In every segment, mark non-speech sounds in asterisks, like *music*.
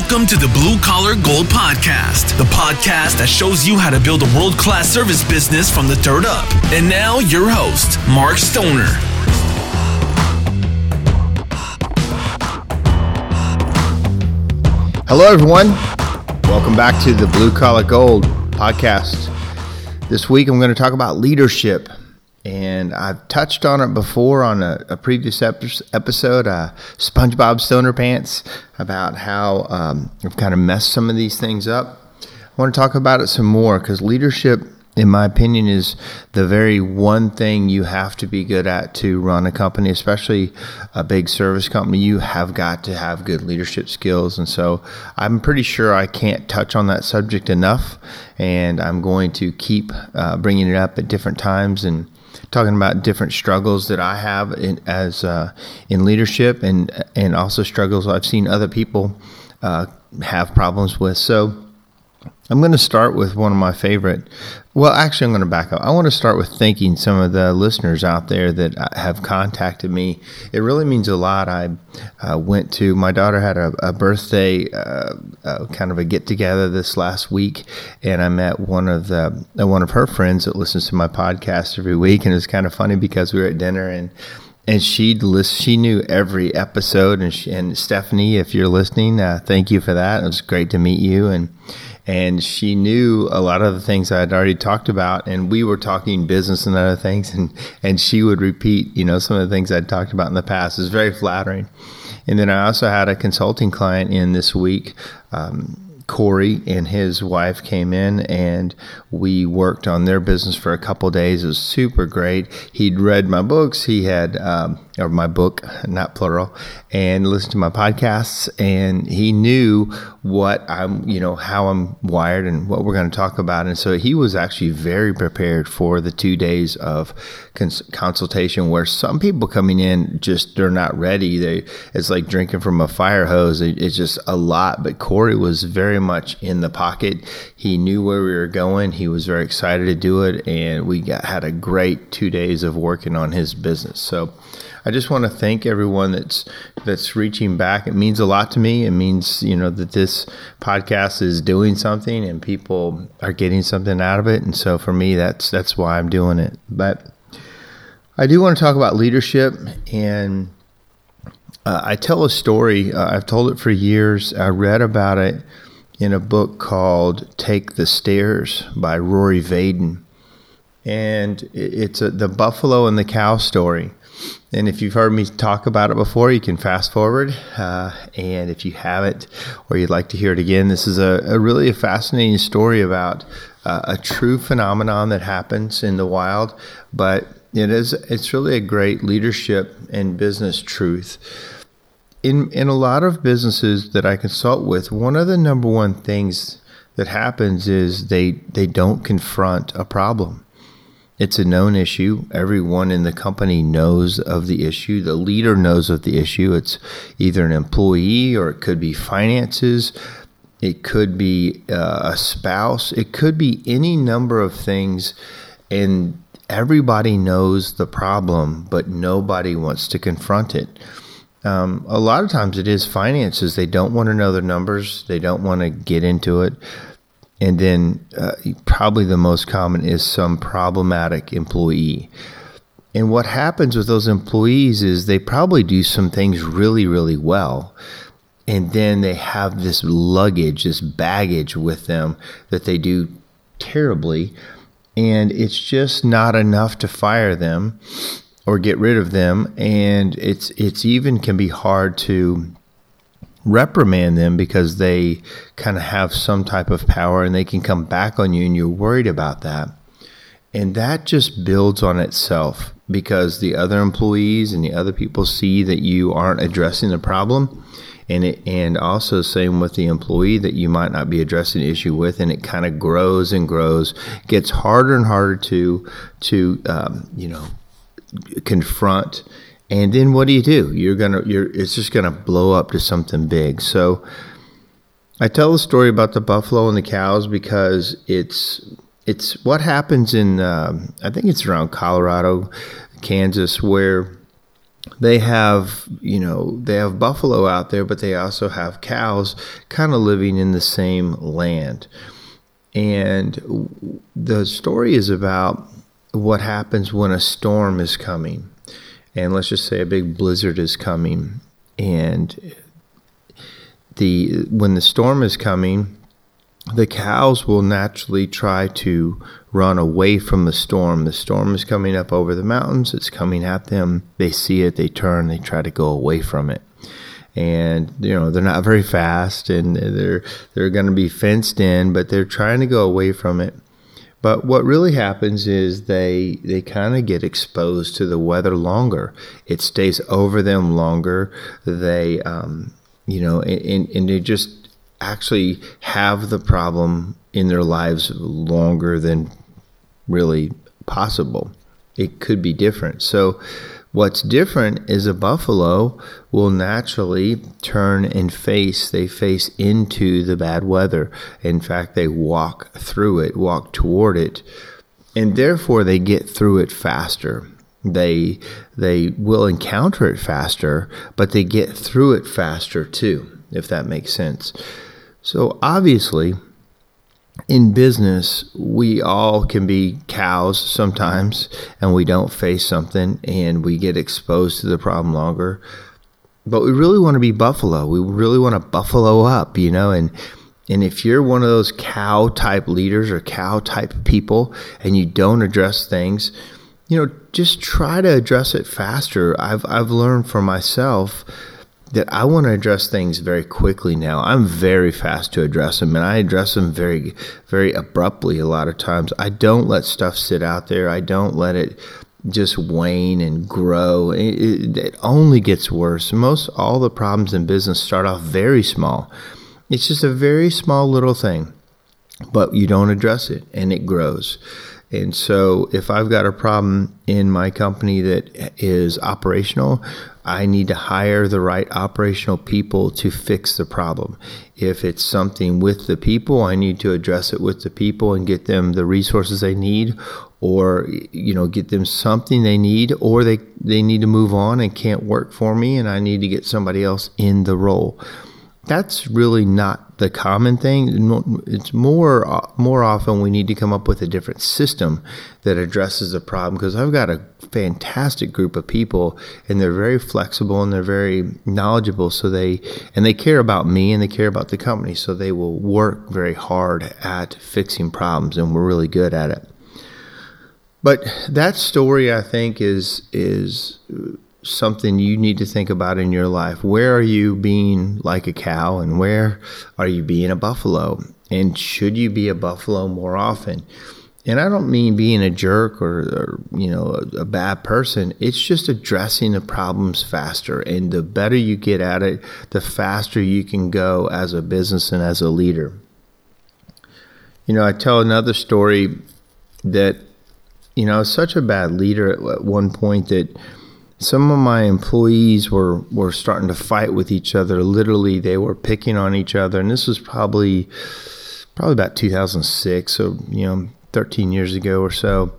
Welcome to the Blue Collar Gold Podcast, the podcast that shows you how to build a world class service business from the dirt up. And now, your host, Mark Stoner. Hello, everyone. Welcome back to the Blue Collar Gold podcast. This week, I'm going to talk about leadership. And I've touched on it before on a, a previous episode, uh, SpongeBob Stoner Pants, about how um, I've kind of messed some of these things up. I want to talk about it some more because leadership, in my opinion, is the very one thing you have to be good at to run a company, especially a big service company. You have got to have good leadership skills. And so I'm pretty sure I can't touch on that subject enough. And I'm going to keep uh, bringing it up at different times and talking about different struggles that I have in, as uh, in leadership and and also struggles I've seen other people uh, have problems with. So I'm going to start with one of my favorite. Well, actually, I'm going to back up. I want to start with thanking some of the listeners out there that uh, have contacted me. It really means a lot. I uh, went to my daughter had a, a birthday, uh, uh, kind of a get together this last week, and I met one of the uh, one of her friends that listens to my podcast every week, and it was kind of funny because we were at dinner and and she list, she knew every episode and she, and Stephanie if you're listening uh, thank you for that it was great to meet you and and she knew a lot of the things I had already talked about, and we were talking business and other things, and and she would repeat, you know, some of the things I'd talked about in the past. It was very flattering. And then I also had a consulting client in this week. Um, Corey and his wife came in and we worked on their business for a couple days. It was super great. He'd read my books. He had, um, or my book, not plural, and listened to my podcasts. And he knew what I'm, you know, how I'm wired and what we're going to talk about. And so he was actually very prepared for the two days of cons- consultation where some people coming in just, they're not ready. They, it's like drinking from a fire hose. It, it's just a lot. But Corey was very much in the pocket. He knew where we were going. He was very excited to do it. And we got, had a great two days of working on his business. So, I just want to thank everyone that's that's reaching back. It means a lot to me. It means you know that this podcast is doing something and people are getting something out of it. And so for me, that's that's why I'm doing it. But I do want to talk about leadership and. Uh, I tell a story. Uh, I've told it for years. I read about it in a book called Take the Stairs by Rory Vaden. And it's a, the buffalo and the cow story. And if you've heard me talk about it before, you can fast forward. Uh, and if you haven't, or you'd like to hear it again, this is a, a really a fascinating story about uh, a true phenomenon that happens in the wild. But it is it's really a great leadership and business truth. In in a lot of businesses that I consult with, one of the number one things that happens is they they don't confront a problem it's a known issue. Everyone in the company knows of the issue. The leader knows of the issue. It's either an employee or it could be finances. It could be uh, a spouse. It could be any number of things. And everybody knows the problem, but nobody wants to confront it. Um, a lot of times it is finances. They don't want to know the numbers, they don't want to get into it. And then uh, probably the most common is some problematic employee. And what happens with those employees is they probably do some things really, really well. And then they have this luggage, this baggage with them that they do terribly. And it's just not enough to fire them or get rid of them. And it's, it's even can be hard to reprimand them because they kind of have some type of power and they can come back on you and you're worried about that. And that just builds on itself because the other employees and the other people see that you aren't addressing the problem. And it, and also same with the employee that you might not be addressing the issue with, and it kind of grows and grows, gets harder and harder to to um, you know confront and then what do you do? You're gonna you're it's just gonna blow up to something big. So I tell the story about the buffalo and the cows because it's it's what happens in uh, I think it's around Colorado, Kansas, where they have you know they have buffalo out there but they also have cows kind of living in the same land and the story is about what happens when a storm is coming and let's just say a big blizzard is coming and the when the storm is coming the cows will naturally try to run away from the storm. The storm is coming up over the mountains, it's coming at them. They see it, they turn, they try to go away from it. And you know, they're not very fast and they're they're going to be fenced in, but they're trying to go away from it. But what really happens is they they kind of get exposed to the weather longer. It stays over them longer. They um, you know, and, and they just actually have the problem in their lives longer than really possible. It could be different. So, what's different is a buffalo will naturally turn and face, they face into the bad weather. In fact, they walk through it, walk toward it, and therefore they get through it faster. They they will encounter it faster, but they get through it faster too, if that makes sense. So obviously, in business, we all can be cows sometimes and we don't face something and we get exposed to the problem longer. But we really want to be buffalo. We really want to buffalo up, you know, and and if you're one of those cow type leaders or cow type people and you don't address things, you know, just try to address it faster. I've I've learned for myself that I want to address things very quickly now. I'm very fast to address them, and I address them very, very abruptly a lot of times. I don't let stuff sit out there. I don't let it just wane and grow. It, it, only gets worse. Most all the problems in business start off very small. It's just a very small little thing, but you don't address it, and it grows. And so, if I've got a problem in my company that is operational, I need to hire the right operational people to fix the problem. If it's something with the people, I need to address it with the people and get them the resources they need or you know get them something they need or they they need to move on and can't work for me and I need to get somebody else in the role that's really not the common thing. It's more more often we need to come up with a different system that addresses the problem because I've got a fantastic group of people and they're very flexible and they're very knowledgeable so they and they care about me and they care about the company so they will work very hard at fixing problems and we're really good at it. But that story I think is is something you need to think about in your life. Where are you being like a cow and where are you being a buffalo? And should you be a buffalo more often? And I don't mean being a jerk or, or you know, a, a, bad person. It's just addressing the problems faster. And the better you get at it, the faster you can go as a business and as a leader. You know, I tell another story that, you know, I was such a bad leader at one point that some of my employees were were starting to fight with each other. Literally, they were picking on each other, and this was probably probably about 2006, so you know, 13 years ago or so.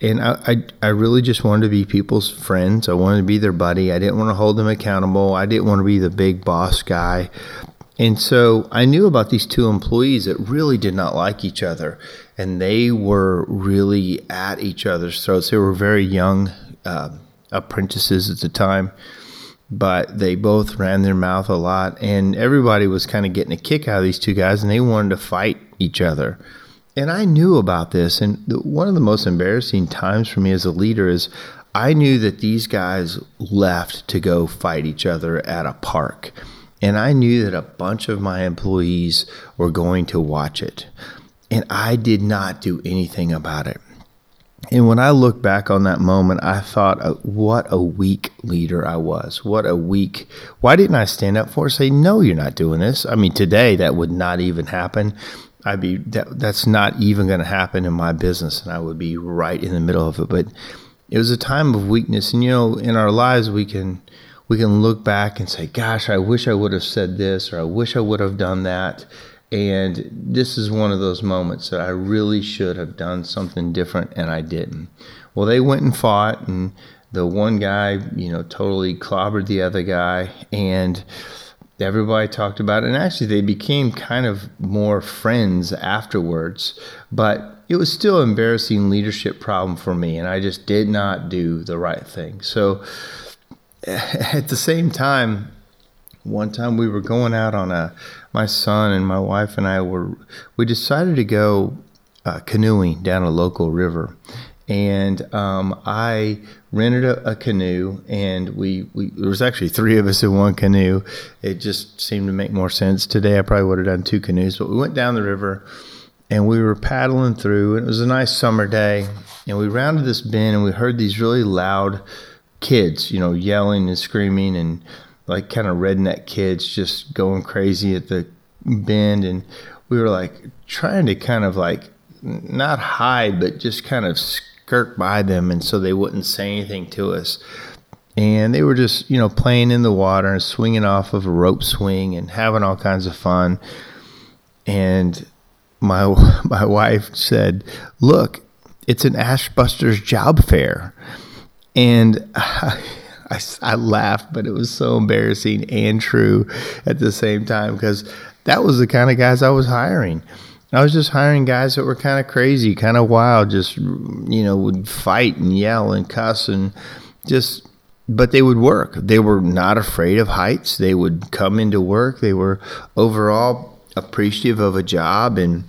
And I, I, I really just wanted to be people's friends. I wanted to be their buddy. I didn't want to hold them accountable. I didn't want to be the big boss guy. And so I knew about these two employees that really did not like each other, and they were really at each other's throats. They were very young. Uh, apprentices at the time, but they both ran their mouth a lot, and everybody was kind of getting a kick out of these two guys, and they wanted to fight each other. And I knew about this, and one of the most embarrassing times for me as a leader is I knew that these guys left to go fight each other at a park. And I knew that a bunch of my employees were going to watch it. And I did not do anything about it. And when I look back on that moment, I thought, uh, what a weak leader I was. What a weak. Why didn't I stand up for it? Say, no, you're not doing this. I mean, today that would not even happen. I'd be that, that's not even going to happen in my business, and I would be right in the middle of it. But it was a time of weakness, and you know, in our lives, we can we can look back and say, "Gosh, I wish I would have said this," or "I wish I would have done that." And this is one of those moments that I really should have done something different and I didn't. Well, they went and fought, and the one guy, you know, totally clobbered the other guy, and everybody talked about it. And actually, they became kind of more friends afterwards. But it was still an embarrassing leadership problem for me, and I just did not do the right thing. So *laughs* at the same time, one time we were going out on a my son and my wife and I were we decided to go uh, canoeing down a local river and um, I rented a, a, canoe, and we, we there was actually three of us in one canoe. It just seemed to make more sense today. I probably would have done two canoes, but we went down the river, and we were paddling through. And it was a nice summer day, and we rounded this bend, and we heard these really loud kids, you know, yelling and screaming, and like kind of redneck kids just going crazy at the bend, and we were like trying to kind of like not hide, but just kind of skirt by them, and so they wouldn't say anything to us. And they were just, you know, playing in the water and swinging off of a rope swing and having all kinds of fun. And my *laughs* my wife said, "Look, it's an Ashbusters job fair," and. I, *laughs* I, I laughed, but it was so embarrassing and true at the same time because that was the kind of guys I was hiring. I was just hiring guys that were kind of crazy, kind of wild, just you know would fight and yell and cuss and just but they would work. They were not afraid of heights. They would come into work. They were overall appreciative of a job and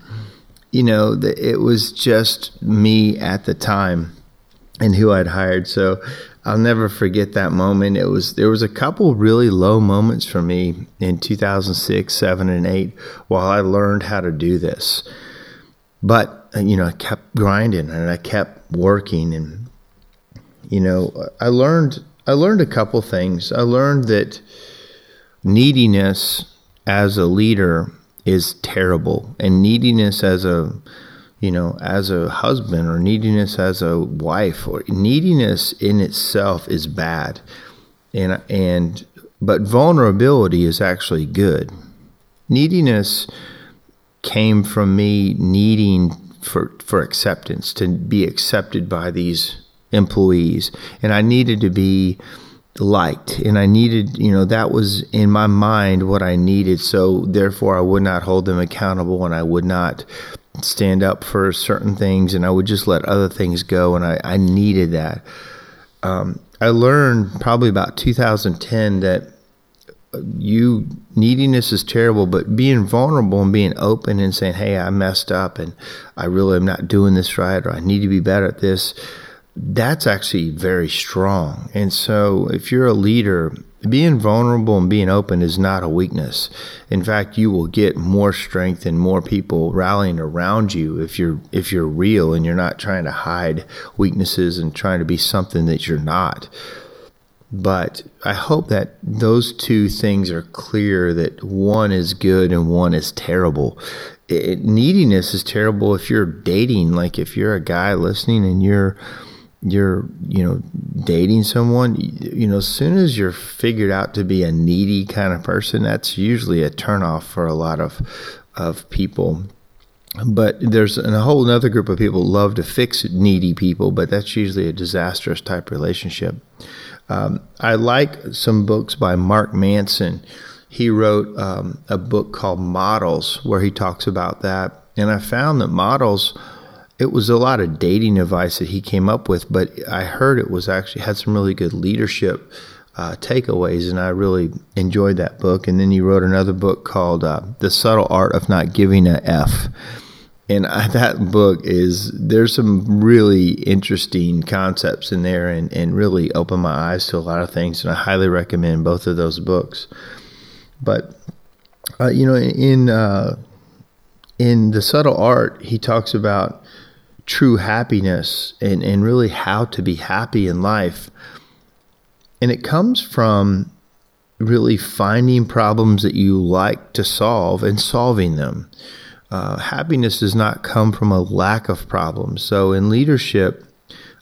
you know it was just me at the time and who I'd hired. So I'll never forget that moment. It was there was a couple really low moments for me in 2006, 7 and 8 while I learned how to do this. But uh, you know, I kept grinding and I kept working and you know, I learned I learned a couple things. I learned that neediness as a leader is terrible and neediness as a you know, as a husband or neediness as a wife or neediness in itself is bad. And and but vulnerability is actually good. Neediness came from me needing for for acceptance to be accepted by these employees and I needed to be liked and I needed, you know, that was in my mind what I needed. So therefore I would not hold them accountable and I would not stand up for certain things and I would just let other things go. And I, I needed that. Um, I learned probably about 2010 that you neediness is terrible, but being vulnerable and being open and saying, Hey, I messed up and I really am not doing this right, or I need to be better at this that's actually very strong. And so, if you're a leader, being vulnerable and being open is not a weakness. In fact, you will get more strength and more people rallying around you if you're if you're real and you're not trying to hide weaknesses and trying to be something that you're not. But I hope that those two things are clear that one is good and one is terrible. It, neediness is terrible if you're dating, like if you're a guy listening and you're you're you know dating someone you know as soon as you're figured out to be a needy kind of person that's usually a turnoff for a lot of of people. But there's a whole other group of people love to fix needy people but that's usually a disastrous type relationship. Um, i like some books by mark manson. He wrote um, a book called models where he talks about that. And i found that models it was a lot of dating advice that he came up with, but I heard it was actually had some really good leadership uh, takeaways, and I really enjoyed that book. And then he wrote another book called uh, "The Subtle Art of Not Giving a F." And I, *laughs* that book is there's some really interesting concepts in there, and and really opened my eyes to a lot of things. And I highly recommend both of those books. But uh, you know, in uh, in the subtle art, he talks about true happiness and, and really how to be happy in life. And it comes from really finding problems that you like to solve and solving them. Uh, happiness does not come from a lack of problems. So in leadership,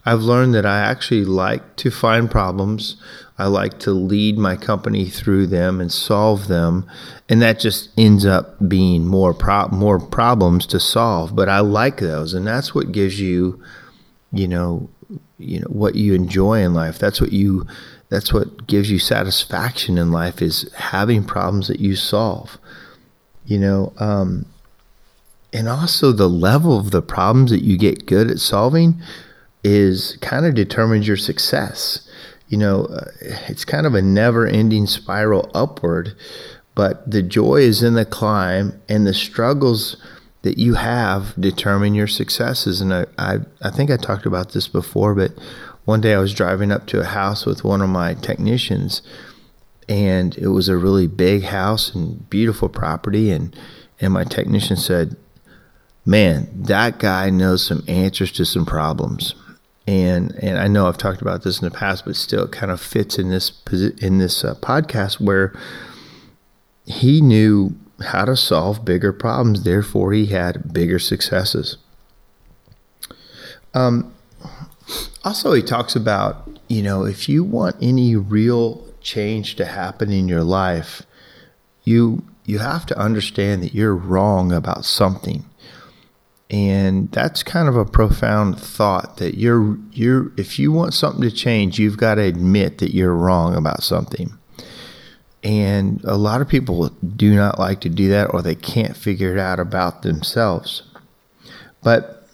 I've learned that I actually like to find problems. I like to lead my company through them and solve them, and that just ends up being more pro- more problems to solve. But I like those, and that's what gives you, you know, you know what you enjoy in life. That's what you that's what gives you satisfaction in life is having problems that you solve. You know, um, and also the level of the problems that you get good at solving is kind of determines your success. You know, uh, it's kind of a never-ending spiral upward, but the joy is in the climb, and the struggles that you have determine your successes. And I, I, I think I talked about this before, but one day I was driving up to a house with one of my technicians, and it was a really big house and beautiful property. And, and my technician said, Man, that guy knows some answers to some problems. And, and I know I've talked about this in the past, but still it kind of fits in this in this uh, podcast where he knew how to solve bigger problems. Therefore, he had bigger successes. Um, also, he talks about, you know, if you want any real change to happen in your life, you you have to understand that you're wrong about something. And that's kind of a profound thought that you're you're if you want something to change, you've got to admit that you're wrong about something. And a lot of people do not like to do that or they can't figure it out about themselves. But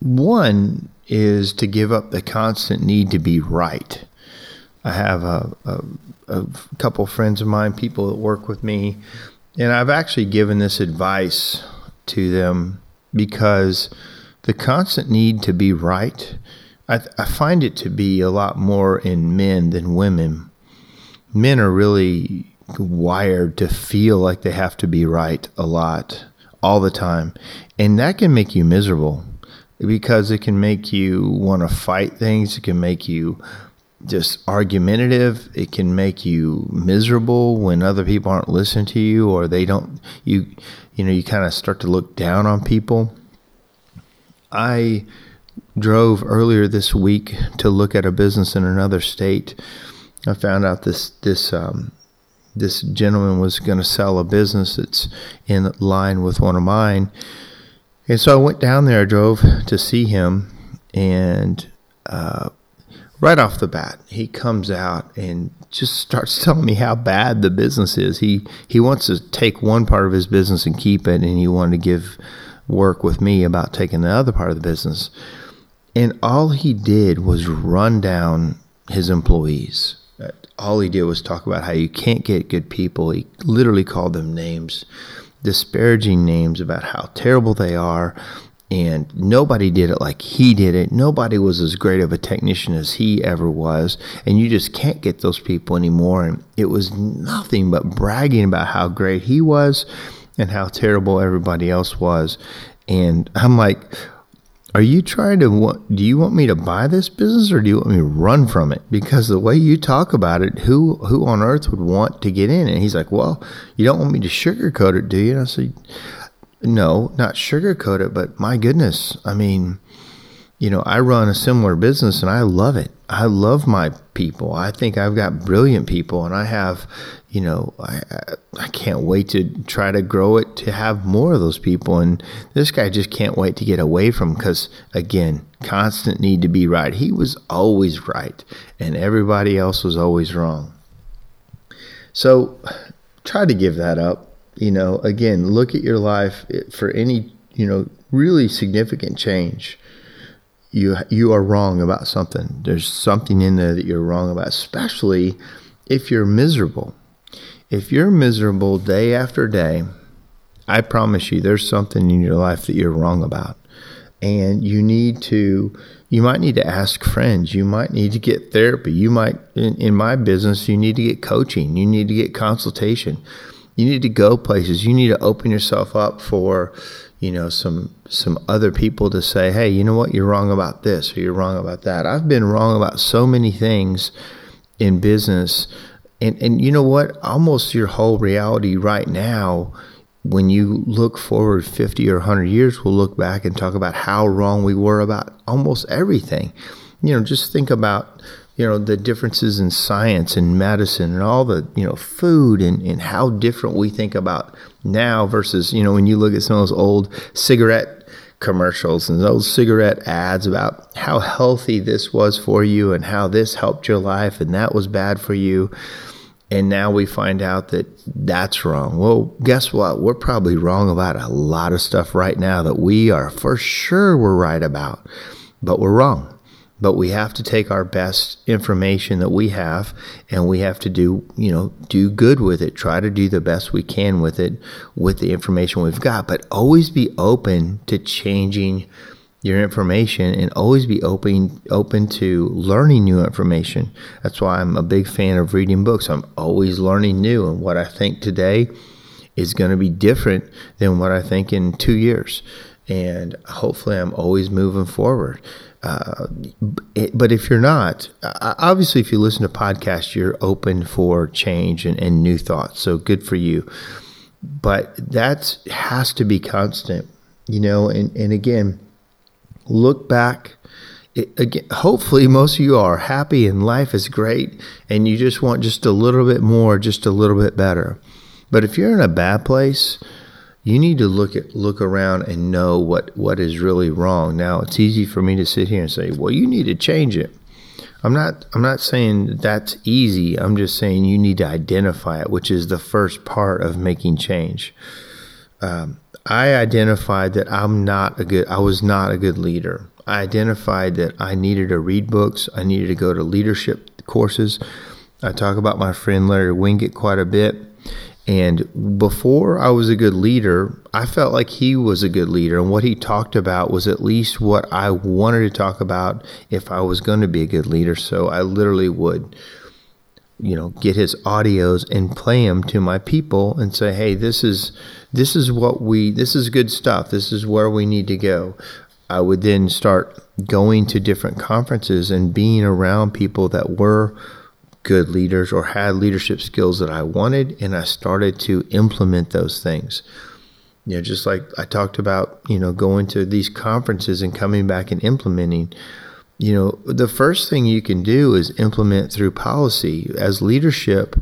one is to give up the constant need to be right. I have a, a, a couple friends of mine, people that work with me, and I've actually given this advice to them because the constant need to be right, I, I find it to be a lot more in men than women. Men are really wired to feel like they have to be right a lot, all the time. And that can make you miserable because it can make you want to fight things. It can make you just argumentative. It can make you miserable when other people aren't listening to you or they don't you you know you kind of start to look down on people. I drove earlier this week to look at a business in another state. I found out this this um, this gentleman was going to sell a business that's in line with one of mine and so I went down there, I drove to see him, and uh, right off the bat, he comes out and just starts *laughs* telling me how bad the business is. He he wants to take one part of his business and keep it, and he wanted to give work with me about taking the other part of the business. And all he did was run down his employees. All he did was talk about how you can't get good people. He literally called them names disparaging names about how terrible they are. And nobody did it like he did it. Nobody was as great of a technician as he ever was. And you just can't get those people anymore. And it was nothing but bragging about how great he was and how terrible everybody else was. And I'm like, are you trying to do you want me to buy this business or do you want me to run from it because the way you talk about it who who on earth would want to get in and he's like well you don't want me to sugarcoat it do you and i said no not sugarcoat it but my goodness i mean you know i run a similar business and i love it i love my people i think i've got brilliant people and i have you know, I, I can't wait to try to grow it to have more of those people. And this guy just can't wait to get away from because, again, constant need to be right. He was always right, and everybody else was always wrong. So try to give that up. You know, again, look at your life eh, for any, you know, really significant change. You, you are wrong about something. There's something in there that you're wrong about, especially if you're miserable if you're miserable day after day, I promise you there's something in your life that you're wrong about. And you need to, you might need to ask friends. You might need to get therapy. You might, in, in my business, you need to get coaching. You need to get consultation. You need to go places. You need to open yourself up for, you know, some some other people to say, hey, you know what, you're wrong about this or you're wrong about that. I've been wrong about so many things in business and and you know what? Almost your whole reality right now, when you look forward 50 or 100 years, we'll look back and talk about how wrong we were about almost everything. You know, just think about you know the differences in science and medicine and all the you know food and, and how different we think about now versus you know when you look at some of those old cigarette commercials and those cigarette ads about how healthy this was for you and how this helped your life and that was bad for you. And now we find out that that's wrong. Well, guess what? We're probably wrong about a lot of stuff right now that we are for sure we're right about, but we're wrong but we have to take our best information that we have and we have to do you know do good with it. Try to do the best we can with it with the information we've got. But always be open to changing your information and always be open open to learning new information. That's why I'm a big fan of reading books. I'm always learning new and what I think today is going to be different than what I think in 2 years. And hopefully I'm always moving forward uh, but if you're not, obviously, if you listen to podcasts, you're open for change and, and new thoughts. So good for you. But that has to be constant, you know. And, and again, look back. It, again, hopefully, most of you are happy and life is great, and you just want just a little bit more, just a little bit better. But if you're in a bad place, you need to look at look around and know what what is really wrong. Now it's easy for me to sit here and say, "Well, you need to change it." I'm not I'm not saying that's easy. I'm just saying you need to identify it, which is the first part of making change. Um, I identified that I'm not a good I was not a good leader. I identified that I needed to read books. I needed to go to leadership courses. I talk about my friend Larry Winget quite a bit and before I was a good leader, I felt like he was a good leader. And what he talked about was at least what I wanted to talk about if I was going to be a good leader. So I literally would, you know, get his audios and play them to my people and say, hey, this is. This is what we, this is good stuff. This is where we need to go. I would then start going to different conferences and being around people that were good leaders or had leadership skills that I wanted, and I started to implement those things. You know, just like I talked about, you know, going to these conferences and coming back and implementing. You know, the first thing you can do is implement through policy. As leadership,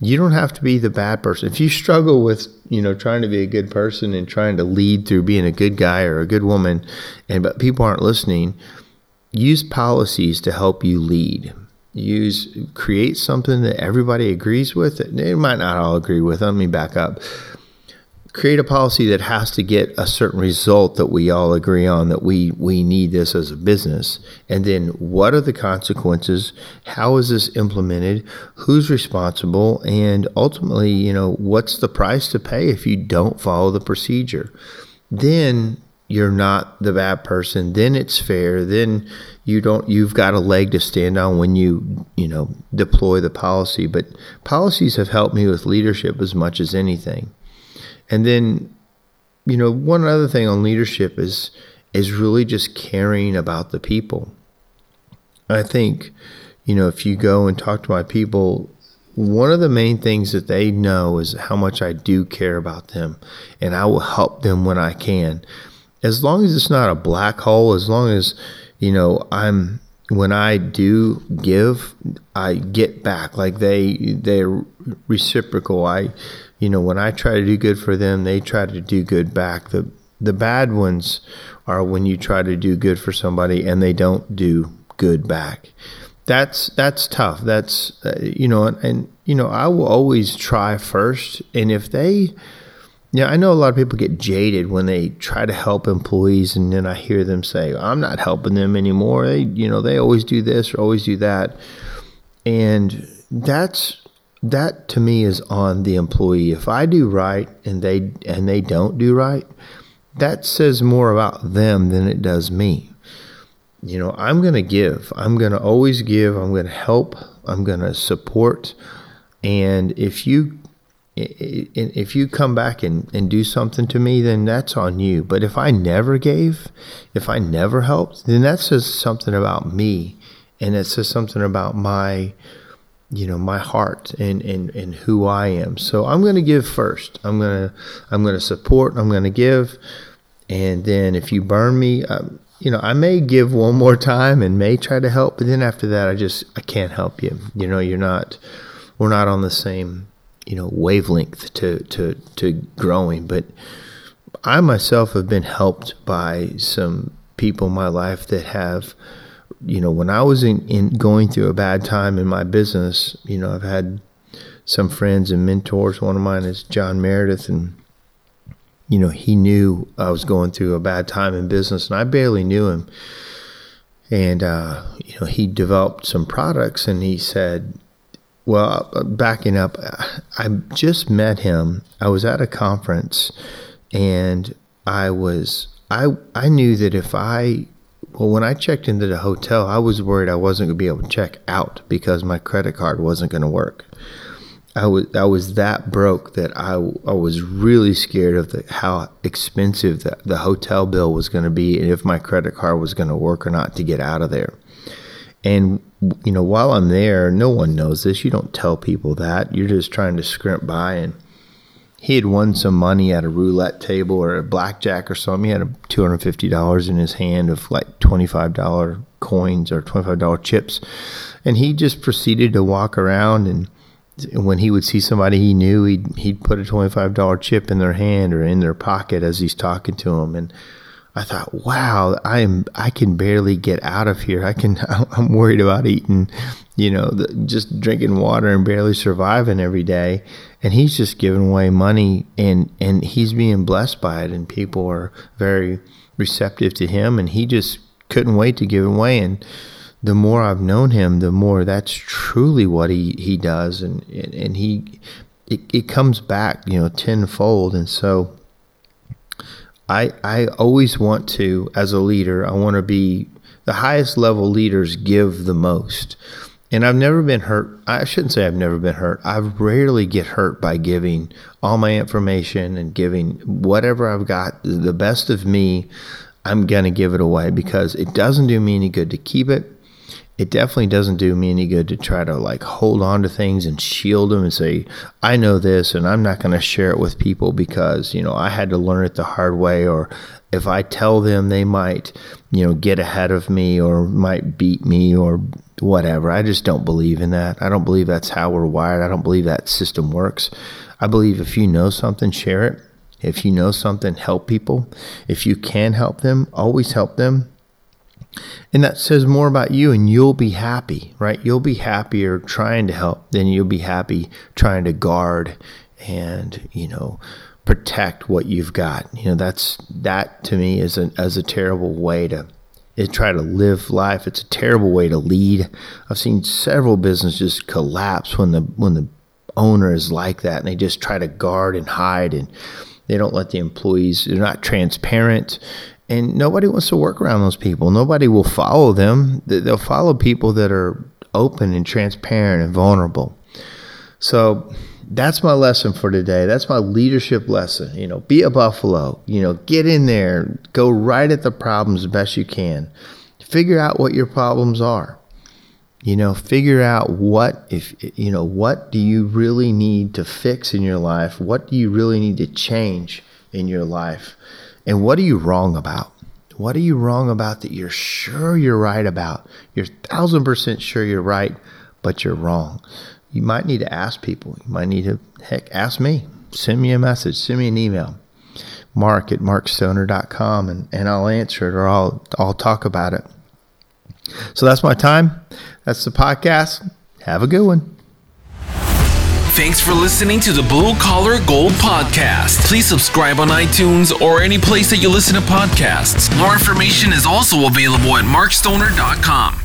you don't have to be the bad person. If you struggle with, you know, trying to be a good person and trying to lead through being a good guy or a good woman, and but people aren't listening, use policies to help you lead use create something that everybody agrees with. They might not all agree with. Let me back up. Create a policy that has to get a certain result that we all agree on that we we need this as a business. And then what are the consequences? How is this implemented? Who's responsible? And ultimately, you know, what's the price to pay if you don't follow the procedure? Then you're not the bad person then it's fair. Then you don't you've got a leg to stand on when you you know deploy the policy. But policies have helped me with leadership as much as anything. And then you know one other thing on leadership is is really just caring about the people. I think you know if you go and talk to my people one of the main things that they know is how much I do care about them and I will help them when I can as long as it's not a black hole, as long as, you know, I'm when I do give, I get back. Like they they're reciprocal. I you know, when I try to do good for them, they try to do good back. The the bad ones are when you try to do good for somebody and they don't do good back. That's that's tough. That's uh, you know, and, and you know, I will always try first, and if they yeah, I know a lot of people get jaded when they try to help employees, and then I hear them say, "I'm not helping them anymore." They, you know, they always do this or always do that, and that's that to me is on the employee. If I do right and they and they don't do right, that says more about them than it does me. You know, I'm going to give. I'm going to always give. I'm going to help. I'm going to support. And if you if you come back and, and do something to me, then that's on you. But if I never gave, if I never helped, then that says something about me. And it says something about my, you know, my heart and, and, and who I am. So I'm going to give first. I'm going to, I'm going to support. I'm going to give. And then if you burn me, um, you know, I may give one more time and may try to help. But then after that, I just, I can't help you. You know, you're not, we're not on the same you know wavelength to to to growing but I myself have been helped by some people in my life that have, you know, when I was in, in going through a bad time in my business, you know, I've had some friends and mentors. One of mine is John Meredith, and you know, he knew I was going through a bad time in business, and I barely knew him. And uh, you know, he developed some products, and he said, "Well, backing up, I just met him. I was at a conference, and I was I I knew that if I well, when I checked into the hotel, I was worried I wasn't going to be able to check out because my credit card wasn't going to work. I was I was that broke that I, I was really scared of the, how expensive the, the hotel bill was going to be and if my credit card was going to work or not to get out of there. And you know, while I'm there, no one knows this. You don't tell people that. You're just trying to scrimp by and he had won some money at a roulette table or a blackjack or something. He had $250 in his hand of like $25 coins or $25 chips. And he just proceeded to walk around and when he would see somebody he knew, he'd he'd put a twenty five dollar chip in their hand or in their pocket as he's talking to them. And I thought, wow, I am I can barely get out of here. I can *laughs* I'm worried about eating, you know, the, just drinking water and barely surviving every day. And he's just giving away money and and he's being blessed by it. And people are very receptive to him. And he just couldn't wait to give away and the more I've known him, the more that's truly what he, he does. And, and, and he, it, it comes back, you know, tenfold. And so I, I always want to, as a leader, I want to be the highest level leaders give the most. And I've never been hurt. I shouldn't say I've never been hurt. I rarely get hurt by giving all my information and giving whatever I've got, the best of me. I'm going to give it away because it doesn't do me any good to keep it it definitely doesn't do me any good to try to like hold on to things and shield them and say i know this and i'm not going to share it with people because you know i had to learn it the hard way or if i tell them they might you know get ahead of me or might beat me or whatever. I just don't believe in that. I don't believe that's how we're wired. I don't believe that system works. I believe if you know something share it. If you know something help people. If you can help them always help them and that says more about you, and you'll be happy, right? You'll be happier trying to help than you'll be happy trying to guard and, you know, protect what you've got. You know, that's that to me is a, as a terrible way to try to live life. It's a terrible way to lead. I've seen several businesses collapse when the when the owner is like that, and they just try to guard and hide, and they don't let the employees. They're not transparent, and nobody wants to work around those people. Nobody will follow them. They'll follow people that are open and transparent and vulnerable. So that's my lesson for today. That's my leadership lesson. You know, be a buffalo. You know, get in there, go right at the problems the best you can. Figure out what your problems are. You know, figure out what if you know what do you really need to fix in your life? What do you really need to change in your life? And what are you wrong about? What are you wrong about that you're sure you're right about? You're thousand percent sure you're right, but you're wrong. You might need to ask people. You might need to, heck, ask me. Send me a message. Send me an email. Mark at markstoner.com and, and I'll answer it or I'll, I'll talk about it. So that's my time. That's the podcast. Have a good one. Thanks for listening to the Blue Collar Gold Podcast. Please subscribe on iTunes or any place that you listen to podcasts. More information is also available at markstoner.com.